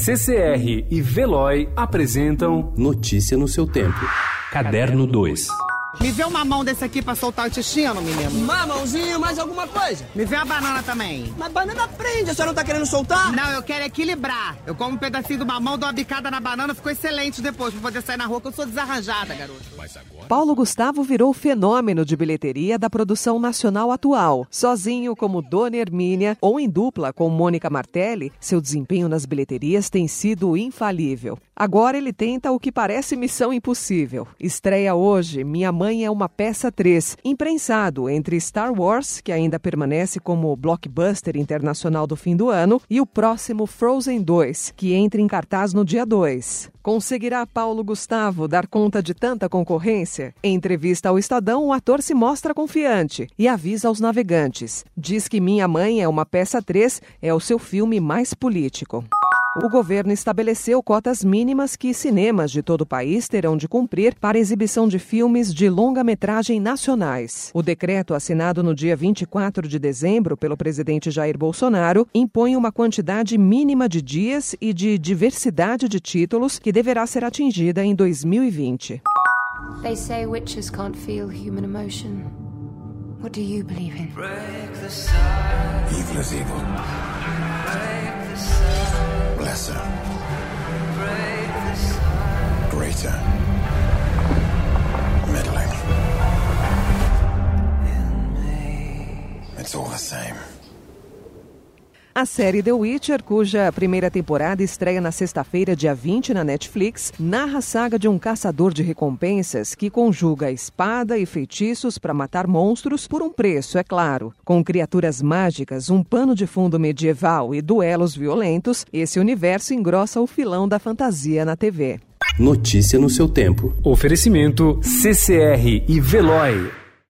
CCR e Veloy apresentam Notícia no seu tempo. Caderno 2. Me vê uma mão desse aqui pra soltar o intestino, menino. Mamãozinho, mais alguma coisa? Me vê uma banana também. Mas banana prende, a senhora não tá querendo soltar? Não, eu quero equilibrar. Eu como um pedacinho do mamão, dou uma bicada na banana, ficou excelente depois pra poder sair na rua, que eu sou desarranjada, garoto. Paulo Gustavo virou fenômeno de bilheteria da produção nacional atual. Sozinho como Dona Hermínia ou em dupla com Mônica Martelli, seu desempenho nas bilheterias tem sido infalível. Agora ele tenta o que parece missão impossível. Estreia hoje Minha Mãe é uma Peça 3, imprensado entre Star Wars, que ainda permanece como blockbuster internacional do fim do ano, e o próximo Frozen 2, que entra em cartaz no dia 2. Conseguirá Paulo Gustavo dar conta de tanta concorrência? Em entrevista ao Estadão, o ator se mostra confiante e avisa aos navegantes. Diz que Minha Mãe é uma Peça 3 é o seu filme mais político. O governo estabeleceu cotas mínimas que cinemas de todo o país terão de cumprir para exibição de filmes de longa-metragem nacionais. O decreto, assinado no dia 24 de dezembro pelo presidente Jair Bolsonaro, impõe uma quantidade mínima de dias e de diversidade de títulos que deverá ser atingida em 2020. They say witches can't feel human emotion. What do you believe in? Evil is evil. It's all the same. A série The Witcher, cuja primeira temporada estreia na sexta-feira, dia 20, na Netflix, narra a saga de um caçador de recompensas que conjuga espada e feitiços para matar monstros por um preço, é claro. Com criaturas mágicas, um pano de fundo medieval e duelos violentos, esse universo engrossa o filão da fantasia na TV. Notícia no seu tempo. Oferecimento CCR e Veloy.